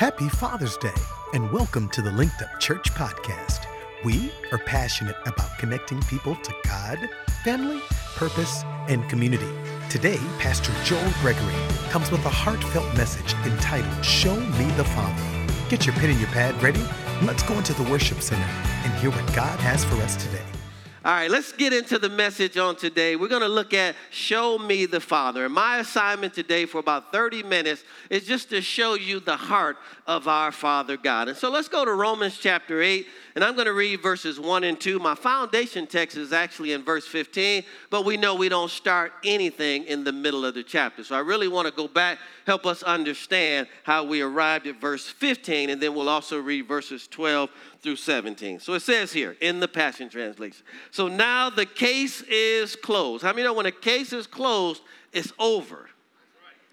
Happy Father's Day, and welcome to the Linked Up Church Podcast. We are passionate about connecting people to God, family, purpose, and community. Today, Pastor Joel Gregory comes with a heartfelt message entitled Show Me the Father. Get your pen and your pad ready, let's go into the worship center and hear what God has for us today. All right, let's get into the message on today. We're going to look at Show Me the Father. And my assignment today for about 30 minutes is just to show you the heart of our Father God. And so let's go to Romans chapter 8, and I'm going to read verses 1 and 2. My foundation text is actually in verse 15, but we know we don't start anything in the middle of the chapter. So I really want to go back, help us understand how we arrived at verse 15, and then we'll also read verses 12 through 17. So it says here in the Passion Translation. So now the case is closed. How many know when a case is closed, it's over?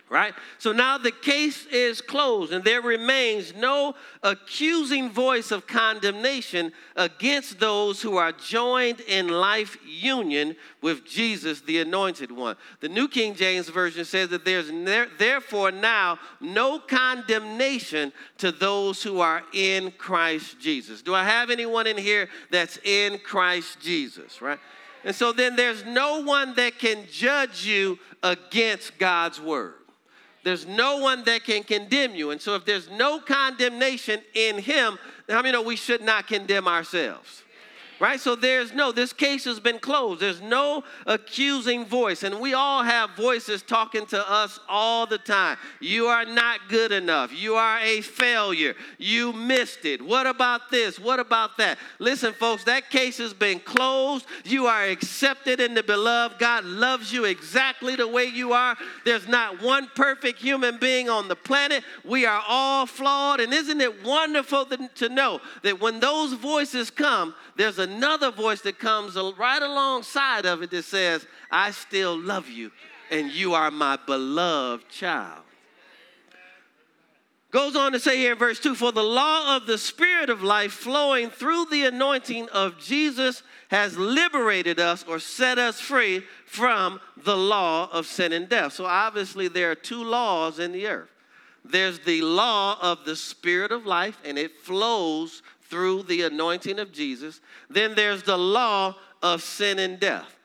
Right? So now the case is closed, and there remains no accusing voice of condemnation against those who are joined in life union with Jesus, the Anointed One. The New King James Version says that there's ne- therefore now no condemnation to those who are in Christ Jesus. Do I have anyone in here that's in Christ Jesus, right? And so then there's no one that can judge you against God's word. There's no one that can condemn you. And so if there's no condemnation in him, how many know we should not condemn ourselves? Right? So there's no, this case has been closed. There's no accusing voice. And we all have voices talking to us all the time. You are not good enough. You are a failure. You missed it. What about this? What about that? Listen, folks, that case has been closed. You are accepted in the beloved. God loves you exactly the way you are. There's not one perfect human being on the planet. We are all flawed. And isn't it wonderful to know that when those voices come, there's another voice that comes right alongside of it that says, I still love you and you are my beloved child. Goes on to say here in verse 2 For the law of the Spirit of life flowing through the anointing of Jesus has liberated us or set us free from the law of sin and death. So obviously, there are two laws in the earth there's the law of the Spirit of life, and it flows through the anointing of Jesus. Then there's the law of sin and death.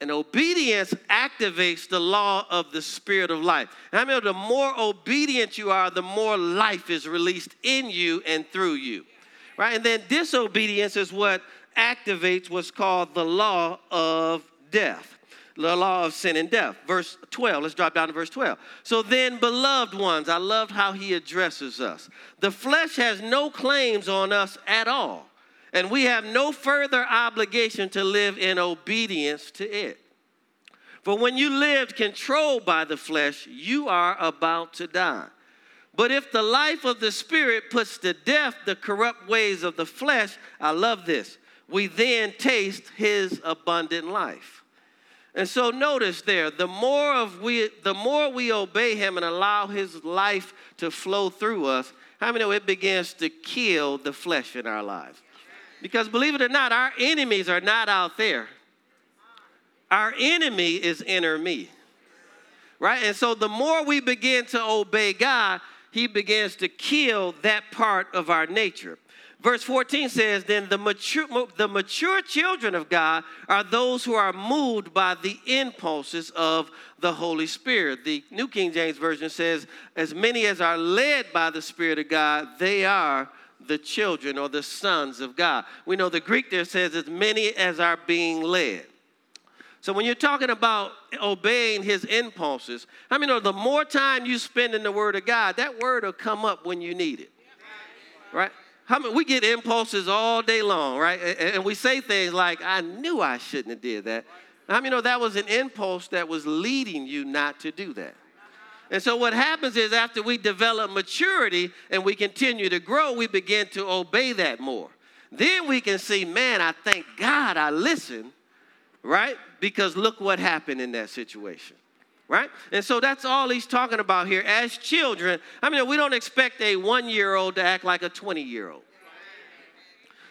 And obedience activates the law of the spirit of life. And I mean, the more obedient you are, the more life is released in you and through you. Right? And then disobedience is what activates what's called the law of death the law of sin and death. Verse 12, let's drop down to verse 12. So then, beloved ones, I love how he addresses us. The flesh has no claims on us at all, and we have no further obligation to live in obedience to it. For when you lived controlled by the flesh, you are about to die. But if the life of the Spirit puts to death the corrupt ways of the flesh, I love this, we then taste his abundant life. And so notice there, the more of we the more we obey him and allow his life to flow through us, how many know it begins to kill the flesh in our lives? Because believe it or not, our enemies are not out there. Our enemy is inner me. Right? And so the more we begin to obey God, he begins to kill that part of our nature. Verse 14 says, Then the mature, the mature children of God are those who are moved by the impulses of the Holy Spirit. The New King James Version says, As many as are led by the Spirit of God, they are the children or the sons of God. We know the Greek there says, As many as are being led. So when you're talking about obeying his impulses, I mean, the more time you spend in the Word of God, that Word will come up when you need it. Right? How many, we get impulses all day long, right? And we say things like, I knew I shouldn't have did that. How many know that was an impulse that was leading you not to do that? And so what happens is after we develop maturity and we continue to grow, we begin to obey that more. Then we can see, man, I thank God I listened, right? Because look what happened in that situation right? And so that's all he's talking about here. As children, I mean, we don't expect a one year old to act like a 20 year old.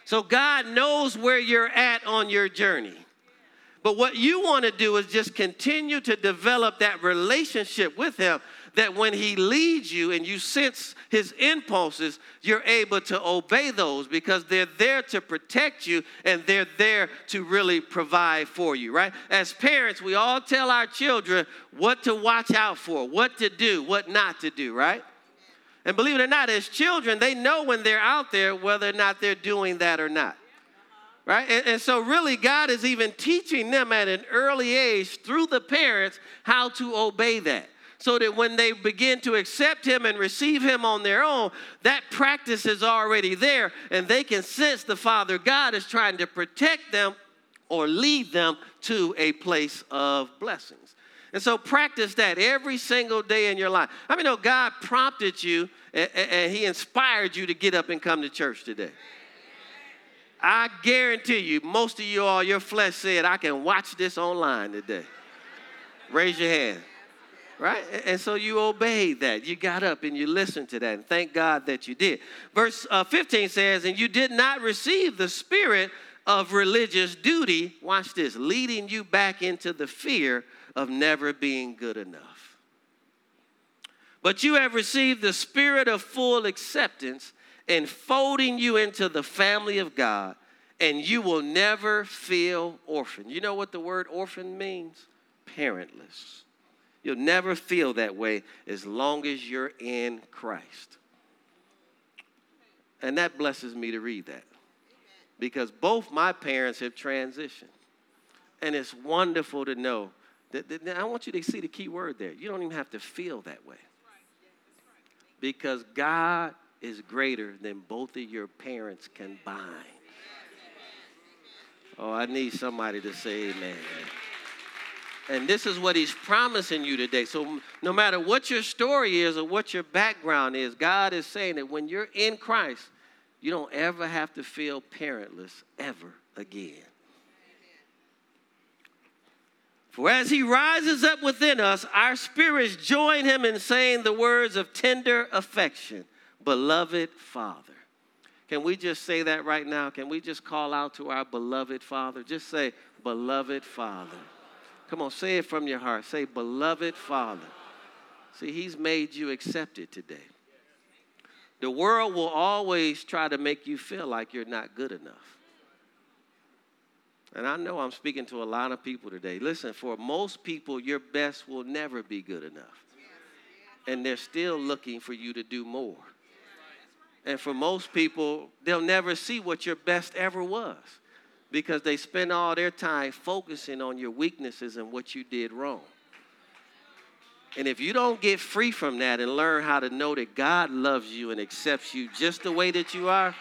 So God knows where you're at on your journey. But what you want to do is just continue to develop that relationship with him that when He leads you and you sense His impulses, you're able to obey those because they're there to protect you and they're there to really provide for you, right? As parents, we all tell our children what to watch out for, what to do, what not to do, right? And believe it or not, as children, they know when they're out there whether or not they're doing that or not right? And, and, so, really, God is even teaching them at an early age through the parents how to obey that. So that when they begin to accept Him and receive Him on their own, that practice is already there, and they can sense the Father God is trying to protect them or lead them to a place of blessings. And so practice that every single day in your life. I mean, know God prompted you and, and He inspired you to get up and come to church today. I guarantee you, most of you all, your flesh said, I can watch this online today. Raise your hand. Right? And so you obeyed that. You got up and you listened to that. And thank God that you did. Verse uh, 15 says, And you did not receive the spirit of religious duty, watch this, leading you back into the fear of never being good enough. But you have received the spirit of full acceptance enfolding you into the family of God, and you will never feel orphan. You know what the word orphan means? Parentless. You'll never feel that way as long as you're in Christ. And that blesses me to read that because both my parents have transitioned. And it's wonderful to know that, that, I want you to see the key word there. You don't even have to feel that way. Because God is greater than both of your parents combined. Oh, I need somebody to say amen. And this is what he's promising you today. So, no matter what your story is or what your background is, God is saying that when you're in Christ, you don't ever have to feel parentless ever again. For as he rises up within us, our spirits join him in saying the words of tender affection beloved Father. Can we just say that right now? Can we just call out to our beloved Father? Just say, beloved Father. Come on, say it from your heart. Say, beloved Father. See, He's made you accepted today. The world will always try to make you feel like you're not good enough. And I know I'm speaking to a lot of people today. Listen, for most people, your best will never be good enough. And they're still looking for you to do more. And for most people, they'll never see what your best ever was because they spend all their time focusing on your weaknesses and what you did wrong. And if you don't get free from that and learn how to know that God loves you and accepts you just the way that you are,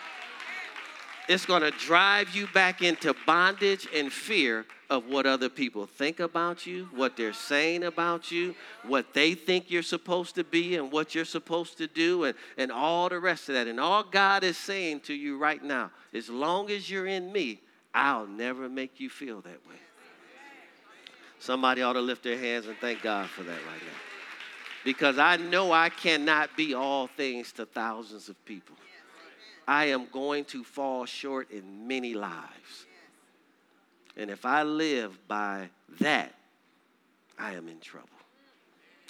it's going to drive you back into bondage and fear of what other people think about you, what they're saying about you, what they think you're supposed to be, and what you're supposed to do, and, and all the rest of that. And all God is saying to you right now, as long as you're in me, I'll never make you feel that way. Somebody ought to lift their hands and thank God for that right now. Because I know I cannot be all things to thousands of people. I am going to fall short in many lives. And if I live by that, I am in trouble.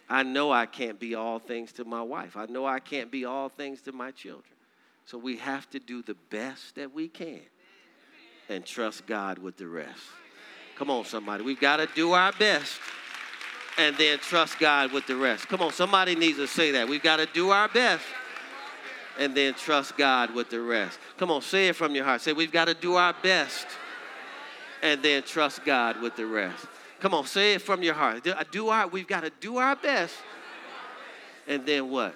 I know I can't be all things to my wife. I know I can't be all things to my children. So we have to do the best that we can and trust God with the rest. Come on, somebody. We've got to do our best and then trust God with the rest. Come on, somebody needs to say that. We've got to do our best and then trust God with the rest. Come on, say it from your heart. Say, We've got to do our best and then trust God with the rest. Come on, say it from your heart. Do our, we've got to do our best and then what?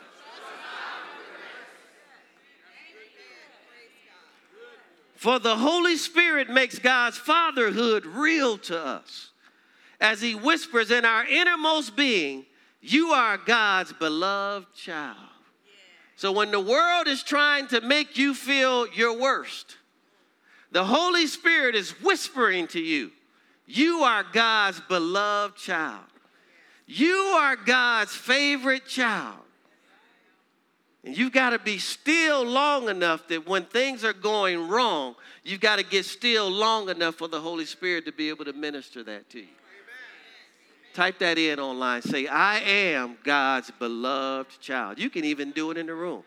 For the Holy Spirit makes God's fatherhood real to us as He whispers in our innermost being, You are God's beloved child. So when the world is trying to make you feel your worst, the Holy Spirit is whispering to you, you are God's beloved child. You are God's favorite child. And you've got to be still long enough that when things are going wrong, you've got to get still long enough for the Holy Spirit to be able to minister that to you. Type that in online. Say, I am God's beloved child. You can even do it in the room.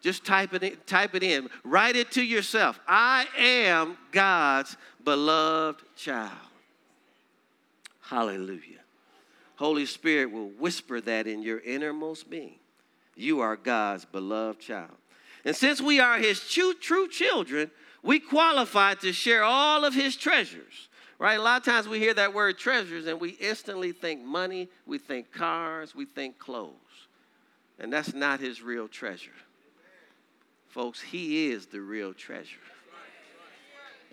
Just type it in, type it in. Write it to yourself. I am God's beloved child. Hallelujah. Holy Spirit will whisper that in your innermost being. You are God's beloved child. And since we are his true, true children, we qualify to share all of his treasures. Right? A lot of times we hear that word treasures and we instantly think money, we think cars, we think clothes. And that's not his real treasure. Folks, he is the real treasure.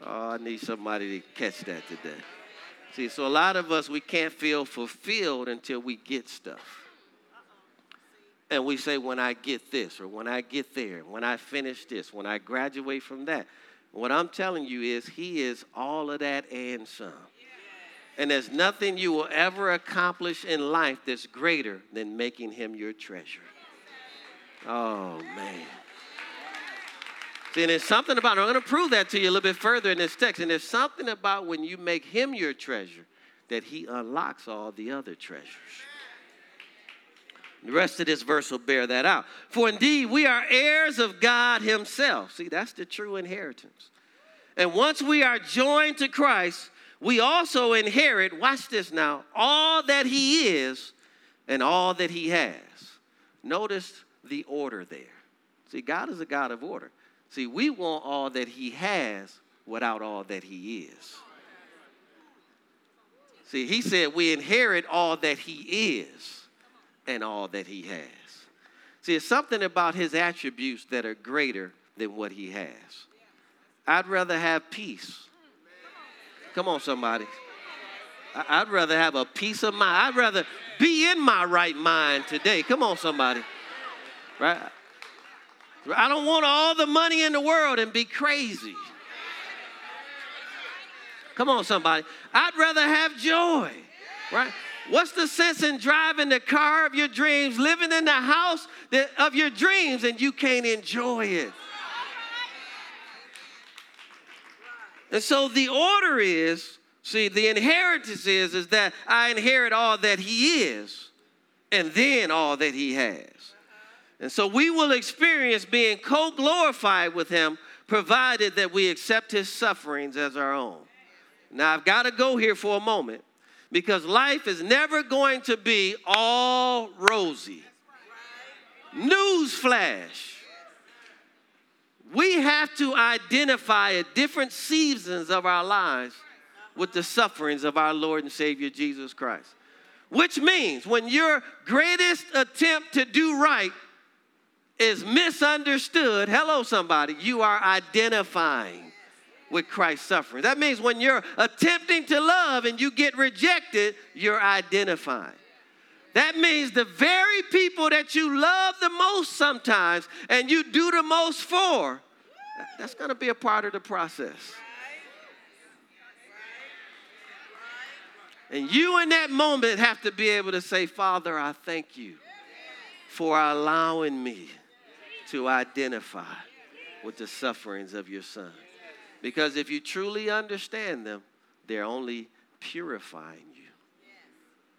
Oh, I need somebody to catch that today. See, so a lot of us, we can't feel fulfilled until we get stuff. And we say, when I get this, or when I get there, when I finish this, when I graduate from that. What I'm telling you is, He is all of that and some. And there's nothing you will ever accomplish in life that's greater than making Him your treasure. Oh, man. See, and there's something about, I'm going to prove that to you a little bit further in this text. And there's something about when you make him your treasure that he unlocks all the other treasures. The rest of this verse will bear that out. For indeed, we are heirs of God himself. See, that's the true inheritance. And once we are joined to Christ, we also inherit, watch this now, all that he is and all that he has. Notice the order there. See, God is a God of order. See, we want all that he has without all that he is. See, he said we inherit all that he is and all that he has. See, it's something about his attributes that are greater than what he has. I'd rather have peace. Come on, somebody. I'd rather have a peace of mind. I'd rather be in my right mind today. Come on, somebody. Right? I don't want all the money in the world and be crazy. Come on, somebody. I'd rather have joy, right? What's the sense in driving the car of your dreams, living in the house of your dreams, and you can't enjoy it? And so the order is see, the inheritance is, is that I inherit all that He is, and then all that He has. And so we will experience being co glorified with him, provided that we accept his sufferings as our own. Now, I've got to go here for a moment because life is never going to be all rosy. Newsflash. We have to identify at different seasons of our lives with the sufferings of our Lord and Savior Jesus Christ. Which means when your greatest attempt to do right is misunderstood, hello, somebody, you are identifying with Christ's suffering. That means when you're attempting to love and you get rejected, you're identifying. That means the very people that you love the most sometimes and you do the most for, that's going to be a part of the process. And you in that moment have to be able to say, Father, I thank you for allowing me to identify with the sufferings of your son. Because if you truly understand them, they're only purifying you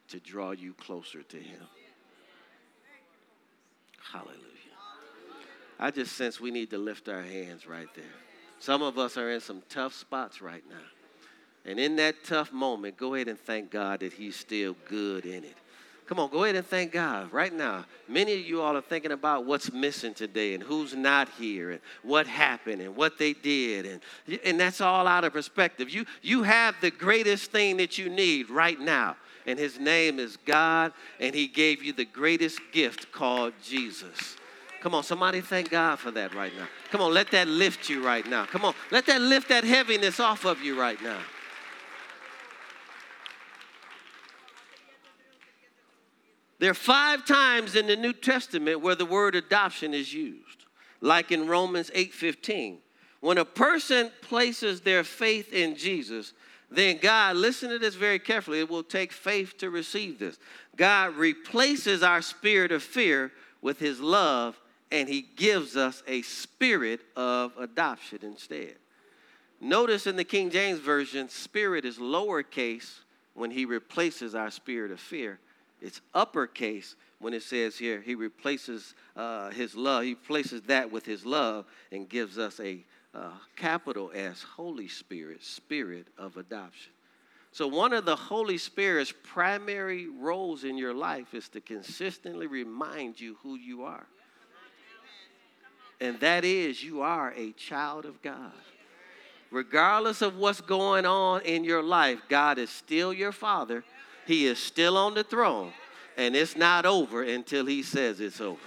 to draw you closer to him. Hallelujah. I just sense we need to lift our hands right there. Some of us are in some tough spots right now. And in that tough moment, go ahead and thank God that He's still good in it. Come on, go ahead and thank God right now. Many of you all are thinking about what's missing today and who's not here and what happened and what they did. And, and that's all out of perspective. You, you have the greatest thing that you need right now. And his name is God, and he gave you the greatest gift called Jesus. Come on, somebody thank God for that right now. Come on, let that lift you right now. Come on, let that lift that heaviness off of you right now. There are five times in the New Testament where the word adoption is used, like in Romans 8:15. When a person places their faith in Jesus, then God, listen to this very carefully, it will take faith to receive this. God replaces our spirit of fear with his love, and he gives us a spirit of adoption instead. Notice in the King James Version, spirit is lowercase when he replaces our spirit of fear. It's uppercase when it says here, he replaces uh, his love, he places that with his love and gives us a uh, capital S, Holy Spirit, spirit of adoption. So, one of the Holy Spirit's primary roles in your life is to consistently remind you who you are. And that is, you are a child of God. Regardless of what's going on in your life, God is still your Father. He is still on the throne, and it's not over until He says it's over.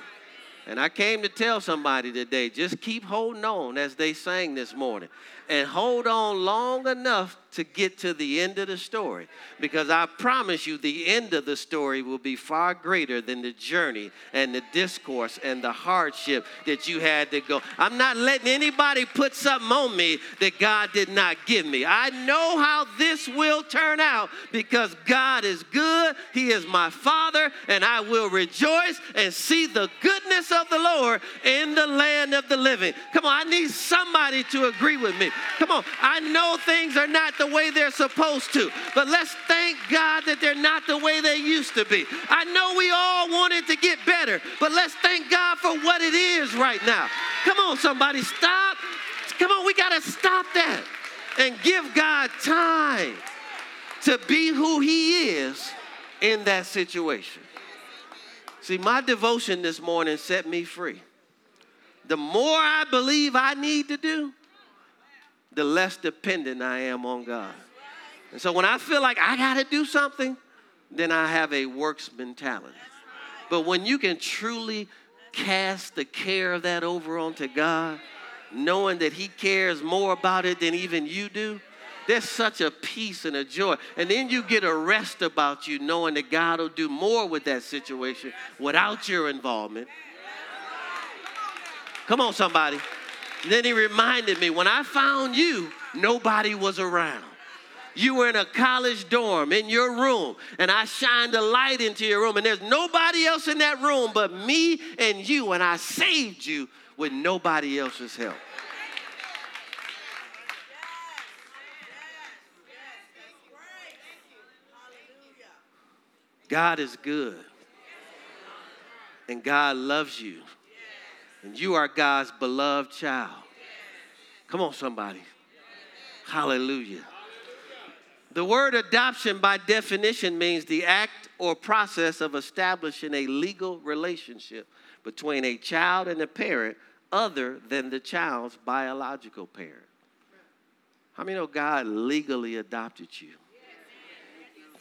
And I came to tell somebody today just keep holding on as they sang this morning and hold on long enough to get to the end of the story. Because I promise you, the end of the story will be far greater than the journey and the discourse and the hardship that you had to go. I'm not letting anybody put something on me that God did not give me. I know how this will turn out because God is good. He is my Father, and I will rejoice and see the goodness of the Lord in the land of the living. Come on, I need somebody to agree with me. Come on, I know things are not the way they're supposed to, but let's thank God that they're not the way they used to be. I know we all want it to get better, but let's thank God for what it is right now. Come on, somebody, stop. Come on, we got to stop that and give God time to be who He is in that situation. See, my devotion this morning set me free. The more I believe I need to do, the less dependent I am on God. And so when I feel like I got to do something, then I have a works mentality. But when you can truly cast the care of that over onto God, knowing that He cares more about it than even you do, there's such a peace and a joy. And then you get a rest about you, knowing that God will do more with that situation without your involvement. Come on, somebody. Then he reminded me when I found you, nobody was around. You were in a college dorm in your room, and I shined a light into your room, and there's nobody else in that room but me and you, and I saved you with nobody else's help. God is good, and God loves you. And you are God's beloved child. Come on, somebody. Hallelujah. The word adoption, by definition, means the act or process of establishing a legal relationship between a child and a parent other than the child's biological parent. How many know God legally adopted you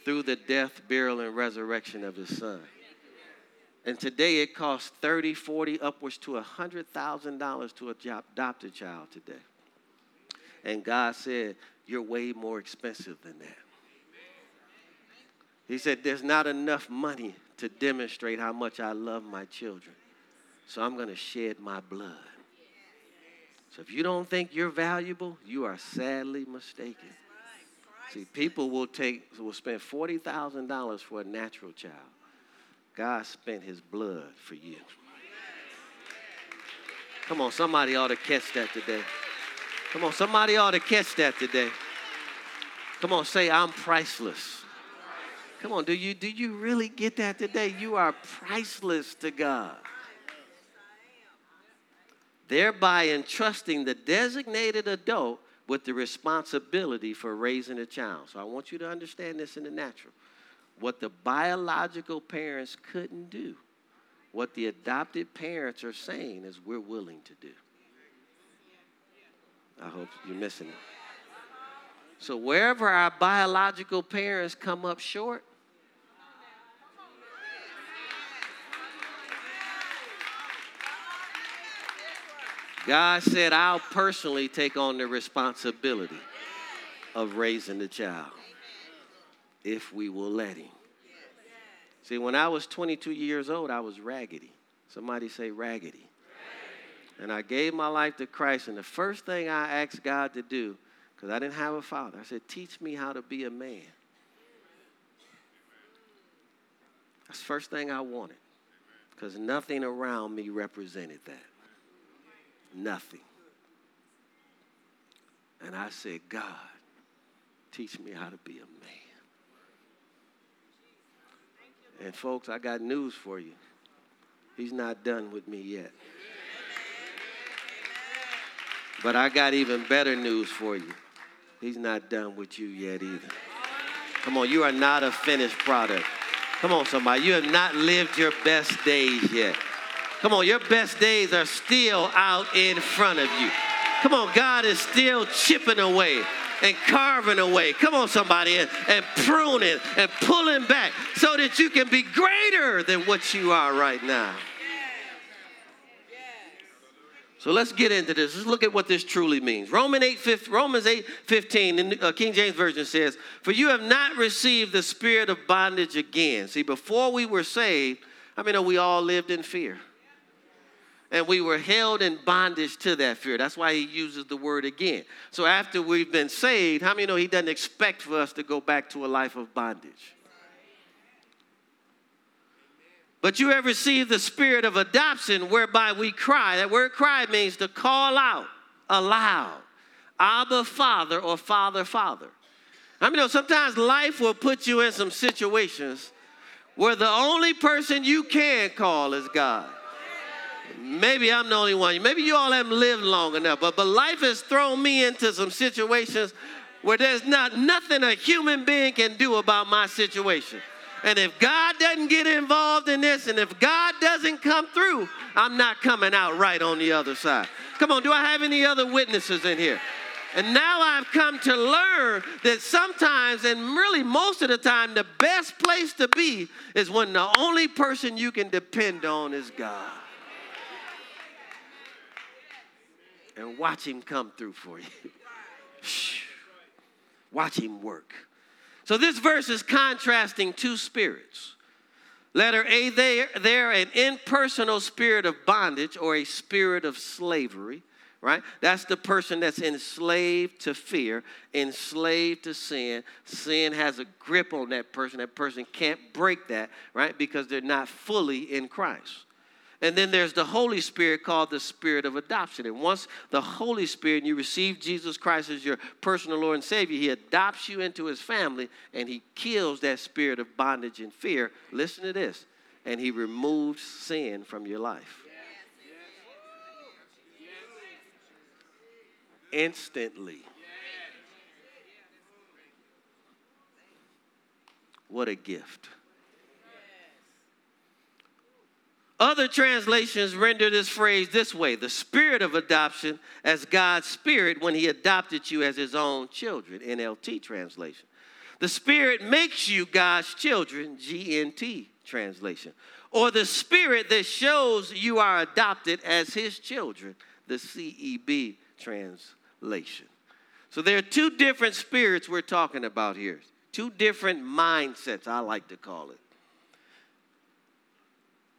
through the death, burial, and resurrection of his son? And today it costs 30, 40, upwards to $100,000 to adopt a child today. And God said, You're way more expensive than that. He said, There's not enough money to demonstrate how much I love my children. So I'm going to shed my blood. So if you don't think you're valuable, you are sadly mistaken. See, people will take will spend forty thousand dollars for a natural child. God spent his blood for you. Come on, somebody ought to catch that today. Come on, somebody ought to catch that today. Come on, say, I'm priceless. Come on, do you, do you really get that today? You are priceless to God. Thereby entrusting the designated adult with the responsibility for raising a child. So I want you to understand this in the natural what the biological parents couldn't do, what the adopted parents are saying is we're willing to do. I hope you're missing it. So, wherever our biological parents come up short, God said, I'll personally take on the responsibility of raising the child if we will let Him. See, when I was 22 years old, I was raggedy. Somebody say raggedy. And I gave my life to Christ, and the first thing I asked God to do, because I didn't have a father, I said, Teach me how to be a man. That's the first thing I wanted, because nothing around me represented that. Nothing. And I said, God, teach me how to be a man. And folks, I got news for you. He's not done with me yet. But I got even better news for you. He's not done with you yet either. Come on, you are not a finished product. Come on, somebody. You have not lived your best days yet. Come on, your best days are still out in front of you. Come on, God is still chipping away and carving away. Come on, somebody, and, and pruning and pulling back so that you can be greater than what you are right now. So let's get into this. Let's look at what this truly means. Romans 8, 15, Romans 8 15, in uh, King James Version says, For you have not received the spirit of bondage again. See, before we were saved, I mean, we all lived in fear. And we were held in bondage to that fear. That's why he uses the word again. So after we've been saved, how many know he doesn't expect for us to go back to a life of bondage? But you have received the spirit of adoption whereby we cry. That word cry means to call out aloud. Abba, Father, or Father, Father. I mean, know, sometimes life will put you in some situations where the only person you can call is God. Maybe I'm the only one. Maybe you all haven't lived long enough, but, but life has thrown me into some situations where there's not nothing a human being can do about my situation. And if God doesn't get involved in this, and if God doesn't come through, I'm not coming out right on the other side. Come on, do I have any other witnesses in here? And now I've come to learn that sometimes, and really most of the time, the best place to be is when the only person you can depend on is God. And watch Him come through for you. Watch Him work. So this verse is contrasting two spirits. Letter A there, there an impersonal spirit of bondage or a spirit of slavery, right? That's the person that's enslaved to fear, enslaved to sin. Sin has a grip on that person. That person can't break that, right? Because they're not fully in Christ. And then there's the Holy Spirit called the Spirit of adoption. And once the Holy Spirit and you receive Jesus Christ as your personal Lord and Savior, He adopts you into His family and He kills that spirit of bondage and fear. Listen to this. And He removes sin from your life. Instantly. What a gift. Other translations render this phrase this way the spirit of adoption as God's spirit when he adopted you as his own children, NLT translation. The spirit makes you God's children, GNT translation. Or the spirit that shows you are adopted as his children, the CEB translation. So there are two different spirits we're talking about here, two different mindsets, I like to call it.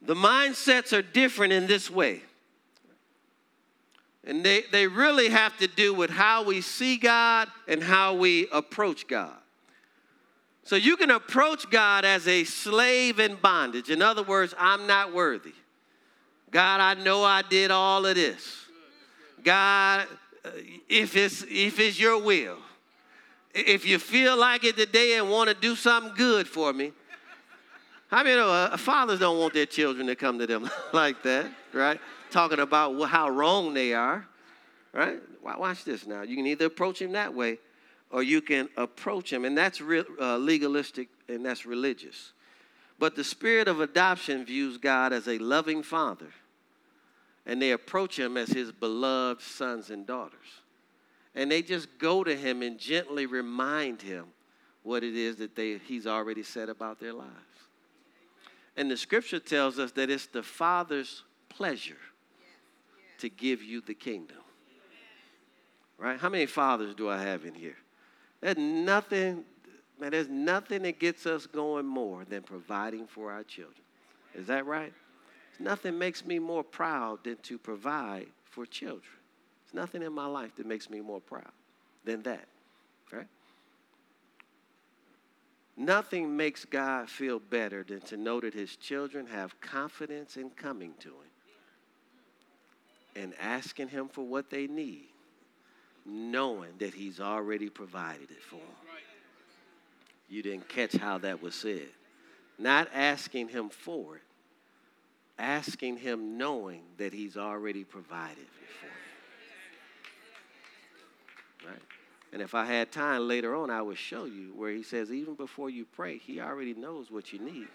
The mindsets are different in this way. And they, they really have to do with how we see God and how we approach God. So you can approach God as a slave in bondage. In other words, I'm not worthy. God, I know I did all of this. God, if it's, if it's your will, if you feel like it today and want to do something good for me, I mean, uh, fathers don't want their children to come to them like that, right? Talking about how wrong they are, right? Watch this now. You can either approach him that way or you can approach him, and that's re- uh, legalistic and that's religious. But the spirit of adoption views God as a loving father, and they approach him as his beloved sons and daughters. And they just go to him and gently remind him what it is that they, he's already said about their lives. And the scripture tells us that it's the Father's pleasure to give you the kingdom. Right? How many fathers do I have in here? There's nothing, man, there's nothing that gets us going more than providing for our children. Is that right? Nothing makes me more proud than to provide for children. There's nothing in my life that makes me more proud than that. Right? Nothing makes God feel better than to know that his children have confidence in coming to him and asking him for what they need, knowing that he's already provided it for them. You didn't catch how that was said. Not asking Him for it, asking Him knowing that He's already provided for you. Right? And if I had time later on, I would show you where He says, even before you pray, He already knows what you need.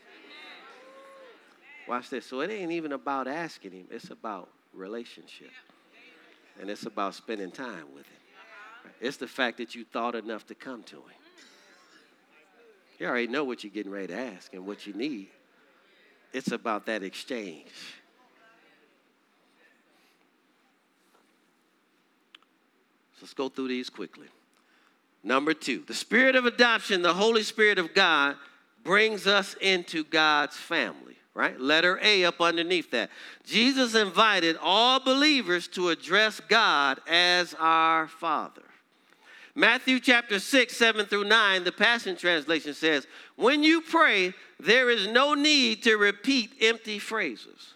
Watch this. So it ain't even about asking Him, it's about relationship. And it's about spending time with Him. It's the fact that you thought enough to come to Him. You already know what you're getting ready to ask and what you need. It's about that exchange. So let's go through these quickly. Number two, the spirit of adoption, the Holy Spirit of God, brings us into God's family, right? Letter A up underneath that. Jesus invited all believers to address God as our Father. Matthew chapter 6, 7 through 9, the Passion Translation says, When you pray, there is no need to repeat empty phrases.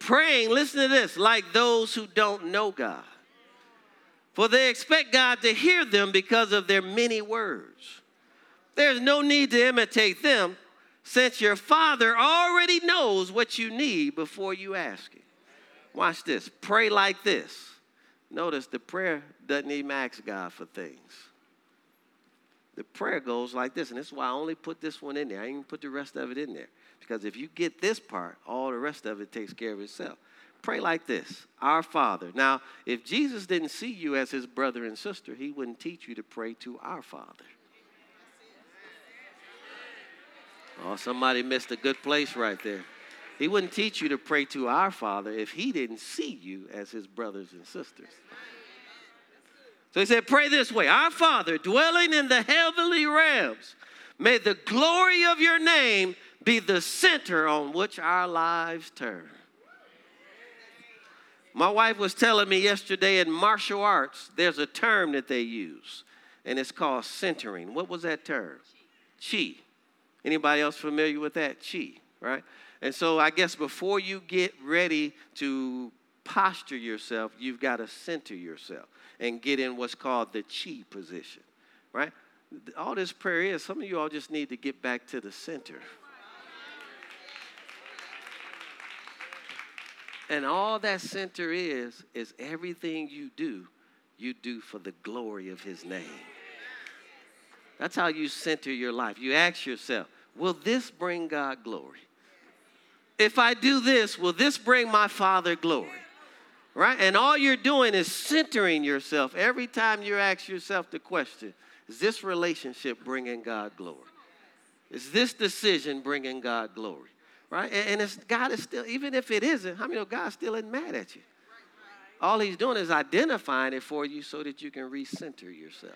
Praying, listen to this, like those who don't know God. For they expect God to hear them because of their many words. There's no need to imitate them since your Father already knows what you need before you ask it. Watch this. Pray like this. Notice the prayer doesn't even ask God for things. The prayer goes like this, and this is why I only put this one in there. I didn't put the rest of it in there. Because if you get this part, all the rest of it takes care of itself. Pray like this Our Father. Now, if Jesus didn't see you as his brother and sister, he wouldn't teach you to pray to our Father. Oh, somebody missed a good place right there. He wouldn't teach you to pray to our Father if he didn't see you as his brothers and sisters. So he said, Pray this way Our Father, dwelling in the heavenly realms, may the glory of your name be the center on which our lives turn. My wife was telling me yesterday in martial arts, there's a term that they use, and it's called centering. What was that term? Chi. Anybody else familiar with that? Chi, right? And so I guess before you get ready to posture yourself, you've got to center yourself and get in what's called the chi position, right? All this prayer is, some of you all just need to get back to the center. And all that center is, is everything you do, you do for the glory of his name. That's how you center your life. You ask yourself, will this bring God glory? If I do this, will this bring my Father glory? Right? And all you're doing is centering yourself every time you ask yourself the question Is this relationship bringing God glory? Is this decision bringing God glory? Right? And, it's, God is still, even if it isn't, how many know God still isn't mad at you? All He's doing is identifying it for you so that you can recenter yourself.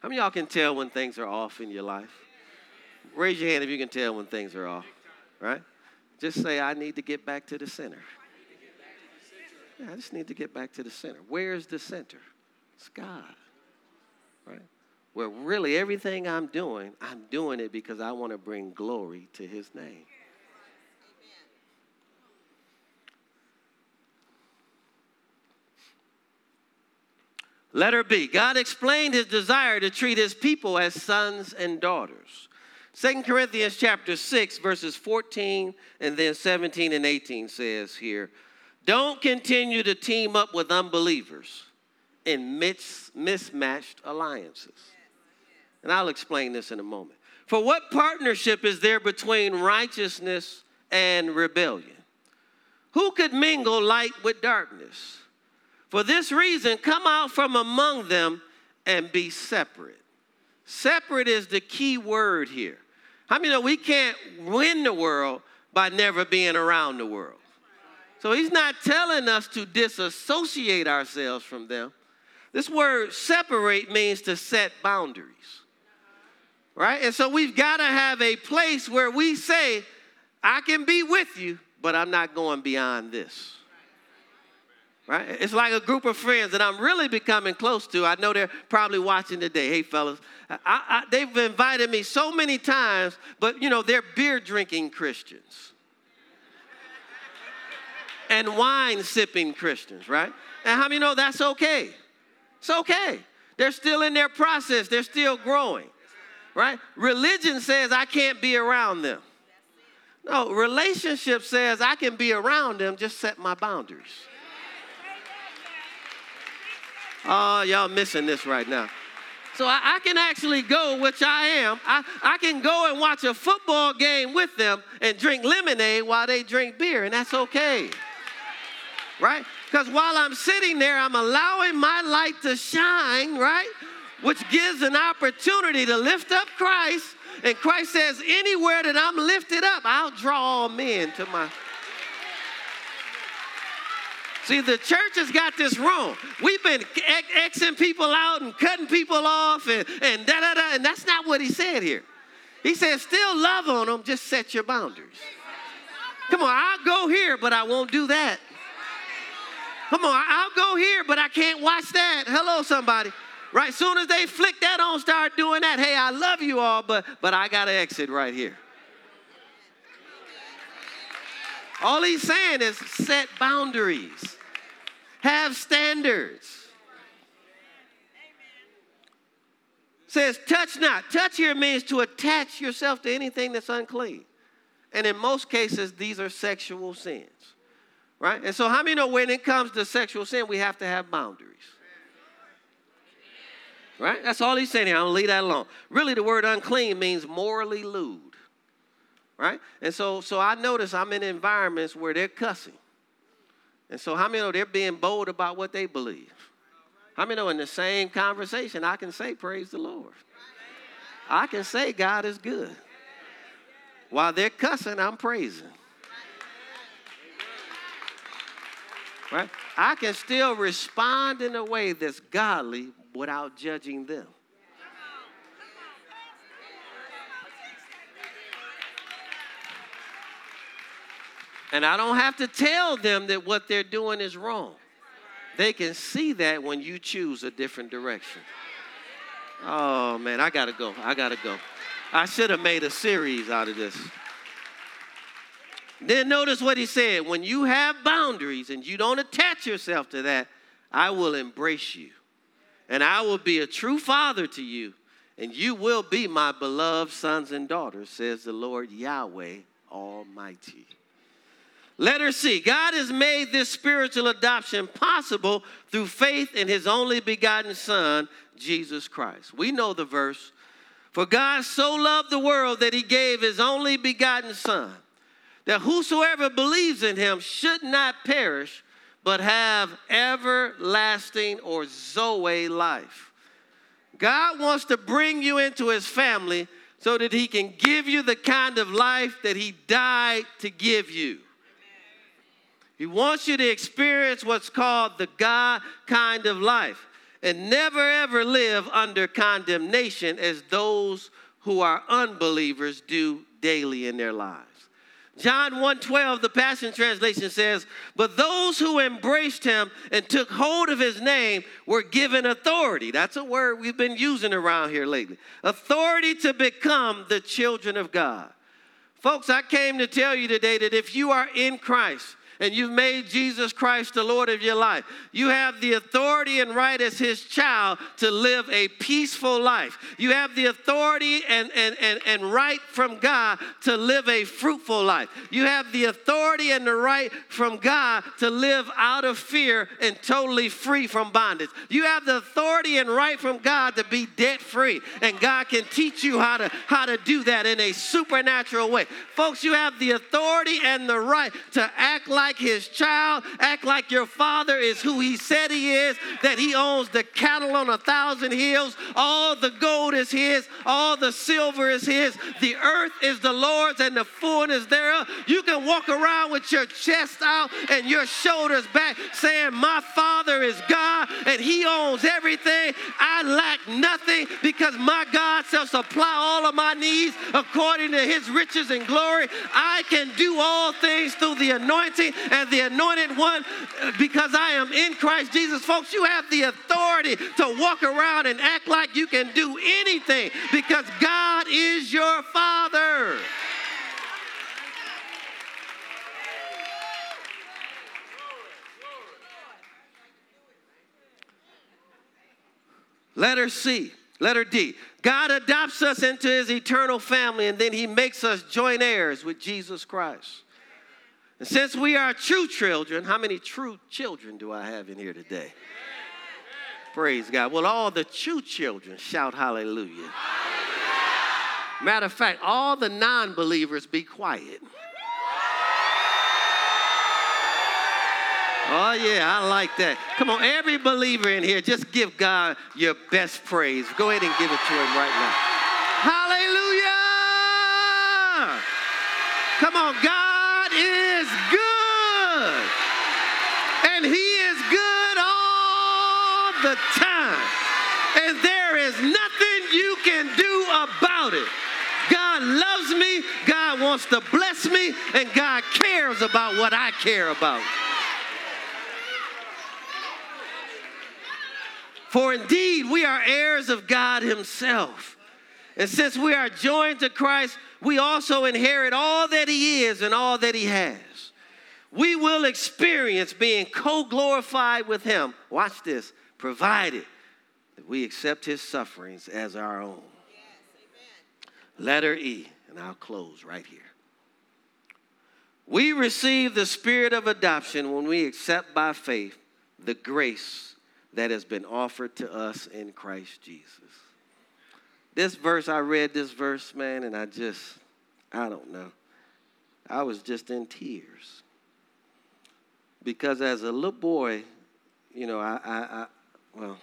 How many y'all can tell when things are off in your life? Raise your hand if you can tell when things are off, right? Just say, I need to get back to the center. Yeah, I just need to get back to the center. Where's the center? It's God, right? Where really everything I'm doing, I'm doing it because I want to bring glory to His name. Letter B. God explained his desire to treat his people as sons and daughters. Second Corinthians chapter 6, verses 14 and then 17 and 18 says here, Don't continue to team up with unbelievers in mis- mismatched alliances. And I'll explain this in a moment. For what partnership is there between righteousness and rebellion? Who could mingle light with darkness? For this reason, come out from among them and be separate. Separate is the key word here. How many know we can't win the world by never being around the world? So he's not telling us to disassociate ourselves from them. This word separate means to set boundaries. Right? And so we've got to have a place where we say, I can be with you, but I'm not going beyond this. Right? It's like a group of friends that I'm really becoming close to. I know they're probably watching today. Hey, fellas, I, I, they've invited me so many times, but you know, they're beer drinking Christians and wine sipping Christians, right? And how many know that's okay? It's okay. They're still in their process, they're still growing. Right? Religion says I can't be around them. No, relationship says I can be around them, just set my boundaries. Oh, y'all missing this right now. So I, I, can actually go, which I am. I, I can go and watch a football game with them and drink lemonade while they drink beer, and that's okay. Right? Because while I'm sitting there, I'm allowing my light to shine, right? Which gives an opportunity to lift up Christ. And Christ says, anywhere that I'm lifted up, I'll draw all men to my. See, the church has got this wrong. We've been Xing people out and cutting people off and, and da da da, and that's not what he said here. He said, still love on them, just set your boundaries. Come on, I'll go here, but I won't do that. Come on, I'll go here, but I can't watch that. Hello, somebody. Right, soon as they flick that on, start doing that. Hey, I love you all, but but I gotta exit right here. All he's saying is set boundaries, have standards. Says, touch not. Touch here means to attach yourself to anything that's unclean. And in most cases, these are sexual sins. Right? And so, how many know when it comes to sexual sin, we have to have boundaries? Right? That's all he's saying here. I'm going to leave that alone. Really, the word unclean means morally lewd right? And so, so I notice I'm in environments where they're cussing. And so how many know they're being bold about what they believe? How many know in the same conversation I can say, praise the Lord. I can say God is good. While they're cussing, I'm praising. Right? I can still respond in a way that's godly without judging them. And I don't have to tell them that what they're doing is wrong. They can see that when you choose a different direction. Oh man, I gotta go. I gotta go. I should have made a series out of this. Then notice what he said when you have boundaries and you don't attach yourself to that, I will embrace you. And I will be a true father to you, and you will be my beloved sons and daughters, says the Lord Yahweh Almighty. Letter C God has made this spiritual adoption possible through faith in his only begotten Son, Jesus Christ. We know the verse. For God so loved the world that he gave his only begotten Son, that whosoever believes in him should not perish, but have everlasting or Zoe life. God wants to bring you into his family so that he can give you the kind of life that he died to give you. He wants you to experience what's called the God kind of life and never ever live under condemnation as those who are unbelievers do daily in their lives. John 1:12 the Passion translation says, "But those who embraced him and took hold of his name were given authority." That's a word we've been using around here lately. Authority to become the children of God. Folks, I came to tell you today that if you are in Christ, and you've made Jesus Christ the Lord of your life, you have the authority and right as his child to live a peaceful life. You have the authority and, and, and, and right from God to live a fruitful life. You have the authority and the right from God to live out of fear and totally free from bondage. You have the authority and right from God to be debt free. And God can teach you how to, how to do that in a supernatural way. Folks, you have the authority and the right to act like like his child, act like your father is who he said he is, that he owns the cattle on a thousand hills, all the gold is his, all the silver is his, the earth is the Lord's and the fullness thereof. You can walk around with your chest out and your shoulders back saying, My father is God and he owns everything. I lack nothing because my God shall supply all of my needs according to his riches and glory. I can do all things through the anointing and the anointed one because I am in Christ Jesus. Folks, you have the authority to walk around and act like you can do anything because God is your Father. Letter C. Letter D. God adopts us into his eternal family and then he makes us joint heirs with Jesus Christ. And since we are true children, how many true children do I have in here today? Praise God. Well, all the true children shout hallelujah. Matter of fact, all the non believers be quiet. Oh, yeah, I like that. Come on, every believer in here, just give God your best praise. Go ahead and give it to Him right now. Hallelujah! Come on, God is good. And He is good all the time. And there is nothing you can do about it. God loves me, God wants to bless me, and God cares about what I care about. For indeed, we are heirs of God Himself. And since we are joined to Christ, we also inherit all that He is and all that He has. We will experience being co glorified with Him. Watch this, provided that we accept His sufferings as our own. Letter E, and I'll close right here. We receive the spirit of adoption when we accept by faith the grace that has been offered to us in Christ Jesus. This verse, I read this verse, man, and I just, I don't know. I was just in tears. Because as a little boy, you know, I, I, I well,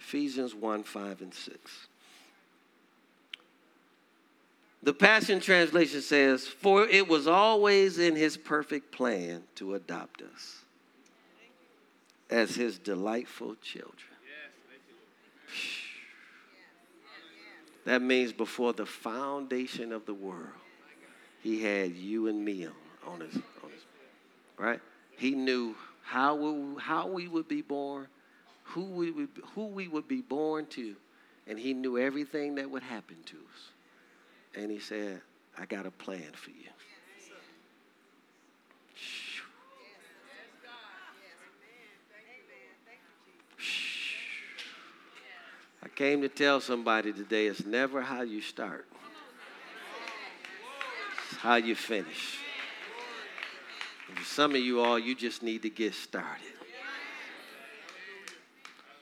Ephesians 1 5 and 6. The Passion Translation says, For it was always in his perfect plan to adopt us as his delightful children. That means before the foundation of the world, he had you and me on, on, his, on his, right? He knew how we, how we would be born, who we would, who we would be born to, and he knew everything that would happen to us. And he said, I got a plan for you. I came to tell somebody today it's never how you start, it's how you finish. And for some of you all, you just need to get started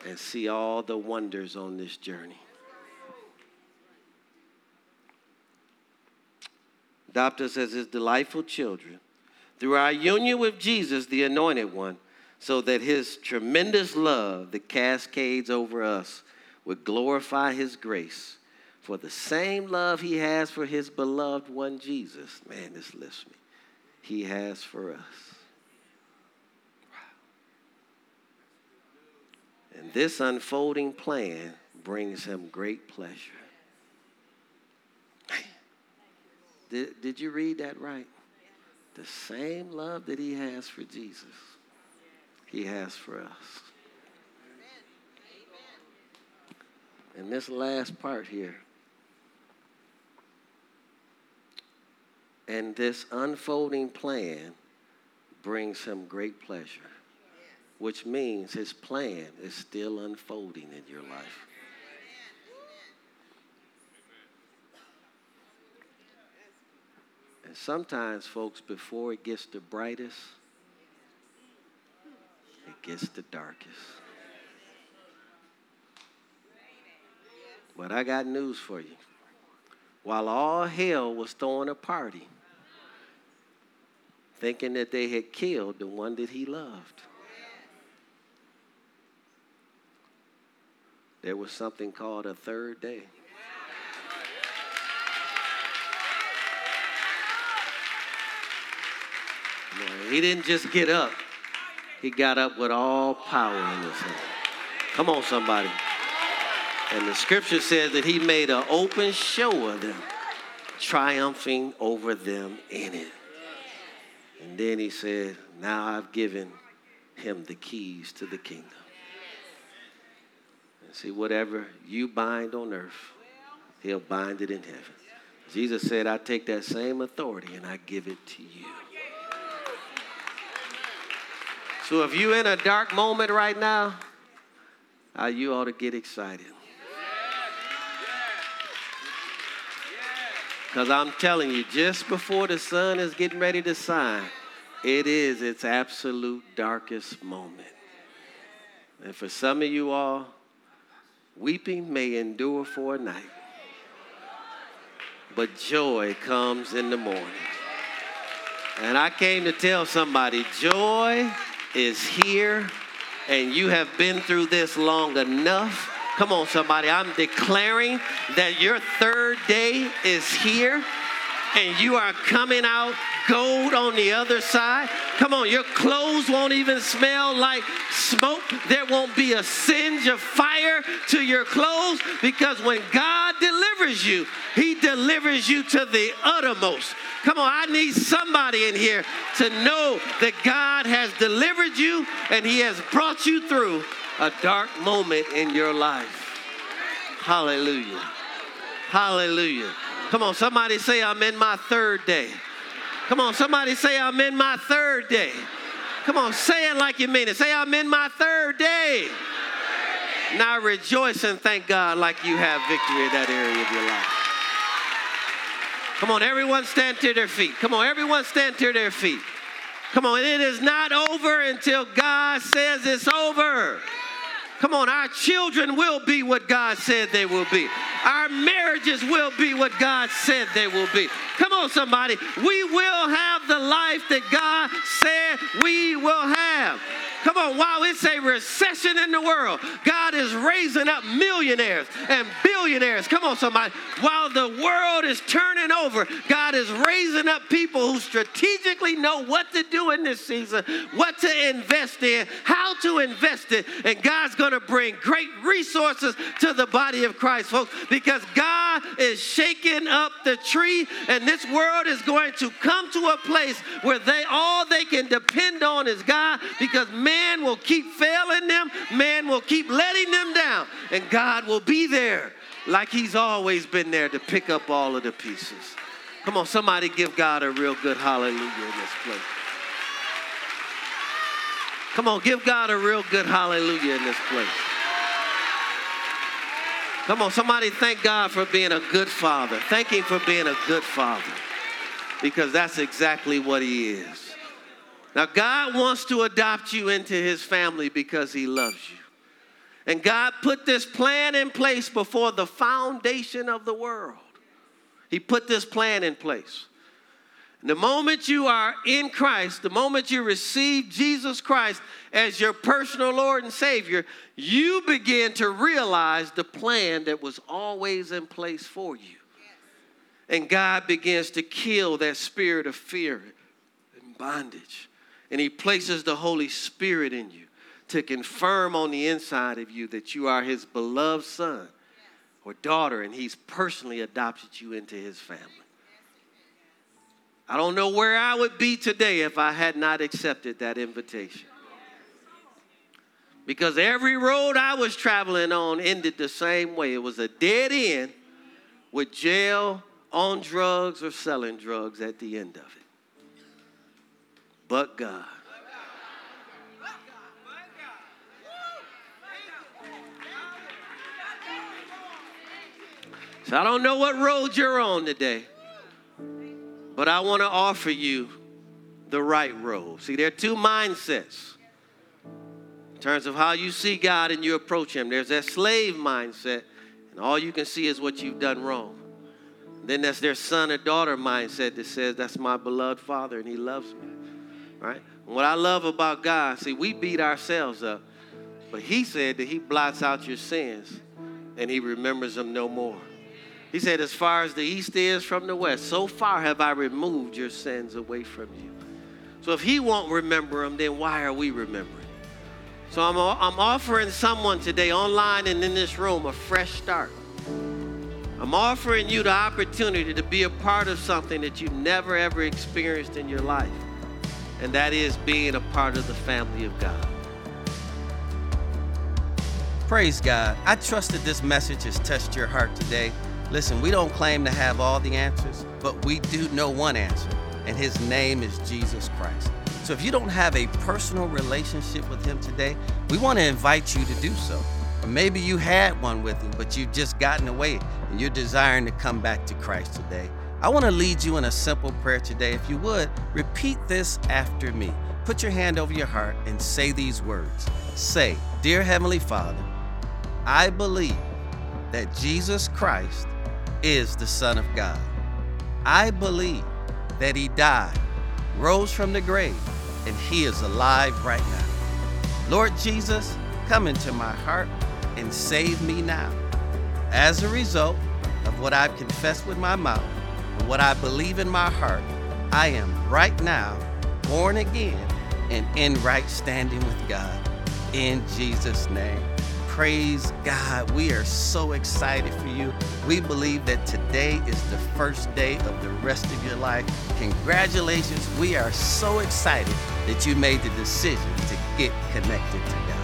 and see all the wonders on this journey. Adopt us as his delightful children through our union with Jesus, the anointed one, so that his tremendous love that cascades over us would glorify his grace for the same love he has for his beloved one, Jesus. Man, this lifts me. He has for us. And this unfolding plan brings him great pleasure. Did, did you read that right? The same love that he has for Jesus, he has for us. And this last part here. And this unfolding plan brings him great pleasure, which means his plan is still unfolding in your life. And sometimes, folks, before it gets the brightest, it gets the darkest. But I got news for you. While all hell was throwing a party, thinking that they had killed the one that he loved, there was something called a third day. He didn't just get up, he got up with all power in his hand. Come on, somebody. And the scripture says that he made an open show of them, triumphing over them in it. And then he said, Now I've given him the keys to the kingdom. See, whatever you bind on earth, he'll bind it in heaven. Jesus said, I take that same authority and I give it to you. So if you're in a dark moment right now, uh, you ought to get excited. Because I'm telling you, just before the sun is getting ready to shine, it is its absolute darkest moment. And for some of you all, weeping may endure for a night, but joy comes in the morning. And I came to tell somebody joy is here, and you have been through this long enough. Come on, somebody. I'm declaring that your third day is here, and you are coming out gold on the other side. Come on, your clothes won't even smell like smoke. There won't be a singe of fire to your clothes because when God delivers you, He delivers you to the uttermost. Come on, I need somebody in here to know that God has delivered you and He has brought you through a dark moment in your life. Hallelujah. Hallelujah. Come on, somebody say, I'm in my third day. Come on, somebody say, I'm in my third day. Come on, say it like you mean it. Say, I'm in my third day. Now rejoice and thank God like you have victory in that area of your life. Come on, everyone stand to their feet. Come on, everyone stand to their feet. Come on, it is not over until God says it's over. Come on, our children will be what God said they will be. Our marriages will be what God said they will be. Come on, somebody. We will have the life that God said we will have. Come on, while it's a recession in the world, God is raising up millionaires and billionaires. Come on, somebody. While the world is turning over, God is raising up people who strategically know what to do in this season, what to invest in, how to invest it. And God's going to bring great resources to the body of Christ, folks, because God is shaking up the tree, and this world is going to come to a place where they all they can depend on is God because man will keep failing them, man will keep letting them down, and God will be there like He's always been there to pick up all of the pieces. Come on, somebody give God a real good hallelujah in this place. Come on, give God a real good hallelujah in this place. Come on, somebody thank God for being a good father. Thank Him for being a good father because that's exactly what He is. Now, God wants to adopt you into his family because he loves you. And God put this plan in place before the foundation of the world. He put this plan in place. And the moment you are in Christ, the moment you receive Jesus Christ as your personal Lord and Savior, you begin to realize the plan that was always in place for you. And God begins to kill that spirit of fear and bondage and He places the Holy Spirit in you to confirm on the inside of you that you are His beloved son or daughter, and He's personally adopted you into His family. I don't know where I would be today if I had not accepted that invitation. Because every road I was traveling on ended the same way. It was a dead end with jail, on drugs, or selling drugs at the end of it but God. So I don't know what road you're on today, but I want to offer you the right road. See, there are two mindsets in terms of how you see God and you approach Him. There's that slave mindset, and all you can see is what you've done wrong. Then there's their son or daughter mindset that says, That's my beloved father and he loves me right? What I love about God, see, we beat ourselves up, but He said that He blots out your sins and He remembers them no more. He said, As far as the east is from the west, so far have I removed your sins away from you. So if He won't remember them, then why are we remembering? So I'm, I'm offering someone today online and in this room a fresh start. I'm offering you the opportunity to be a part of something that you've never ever experienced in your life and that is being a part of the family of God. Praise God. I trust that this message has touched your heart today. Listen, we don't claim to have all the answers, but we do know one answer, and his name is Jesus Christ. So if you don't have a personal relationship with him today, we want to invite you to do so. Or maybe you had one with him, but you've just gotten away and you're desiring to come back to Christ today I want to lead you in a simple prayer today. If you would, repeat this after me. Put your hand over your heart and say these words. Say, Dear Heavenly Father, I believe that Jesus Christ is the Son of God. I believe that He died, rose from the grave, and He is alive right now. Lord Jesus, come into my heart and save me now. As a result of what I've confessed with my mouth what I believe in my heart, I am right now born again and in right standing with God. In Jesus' name. Praise God. We are so excited for you. We believe that today is the first day of the rest of your life. Congratulations. We are so excited that you made the decision to get connected to God.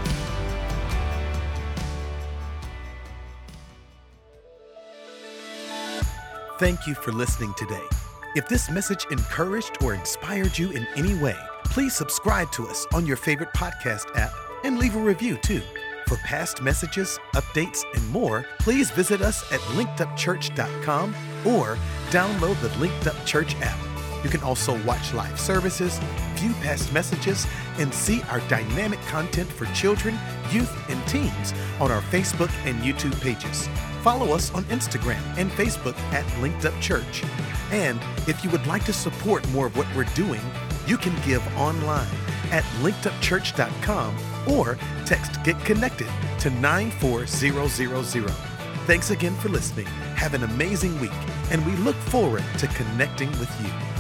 Thank you for listening today. If this message encouraged or inspired you in any way, please subscribe to us on your favorite podcast app and leave a review too. For past messages, updates, and more, please visit us at linkedupchurch.com or download the Linked Up Church app. You can also watch live services, view past messages, and see our dynamic content for children, youth, and teens on our Facebook and YouTube pages. Follow us on Instagram and Facebook at Linked Up Church. And if you would like to support more of what we're doing, you can give online at linkedupchurch.com or text Get Connected to 94000. Thanks again for listening. Have an amazing week, and we look forward to connecting with you.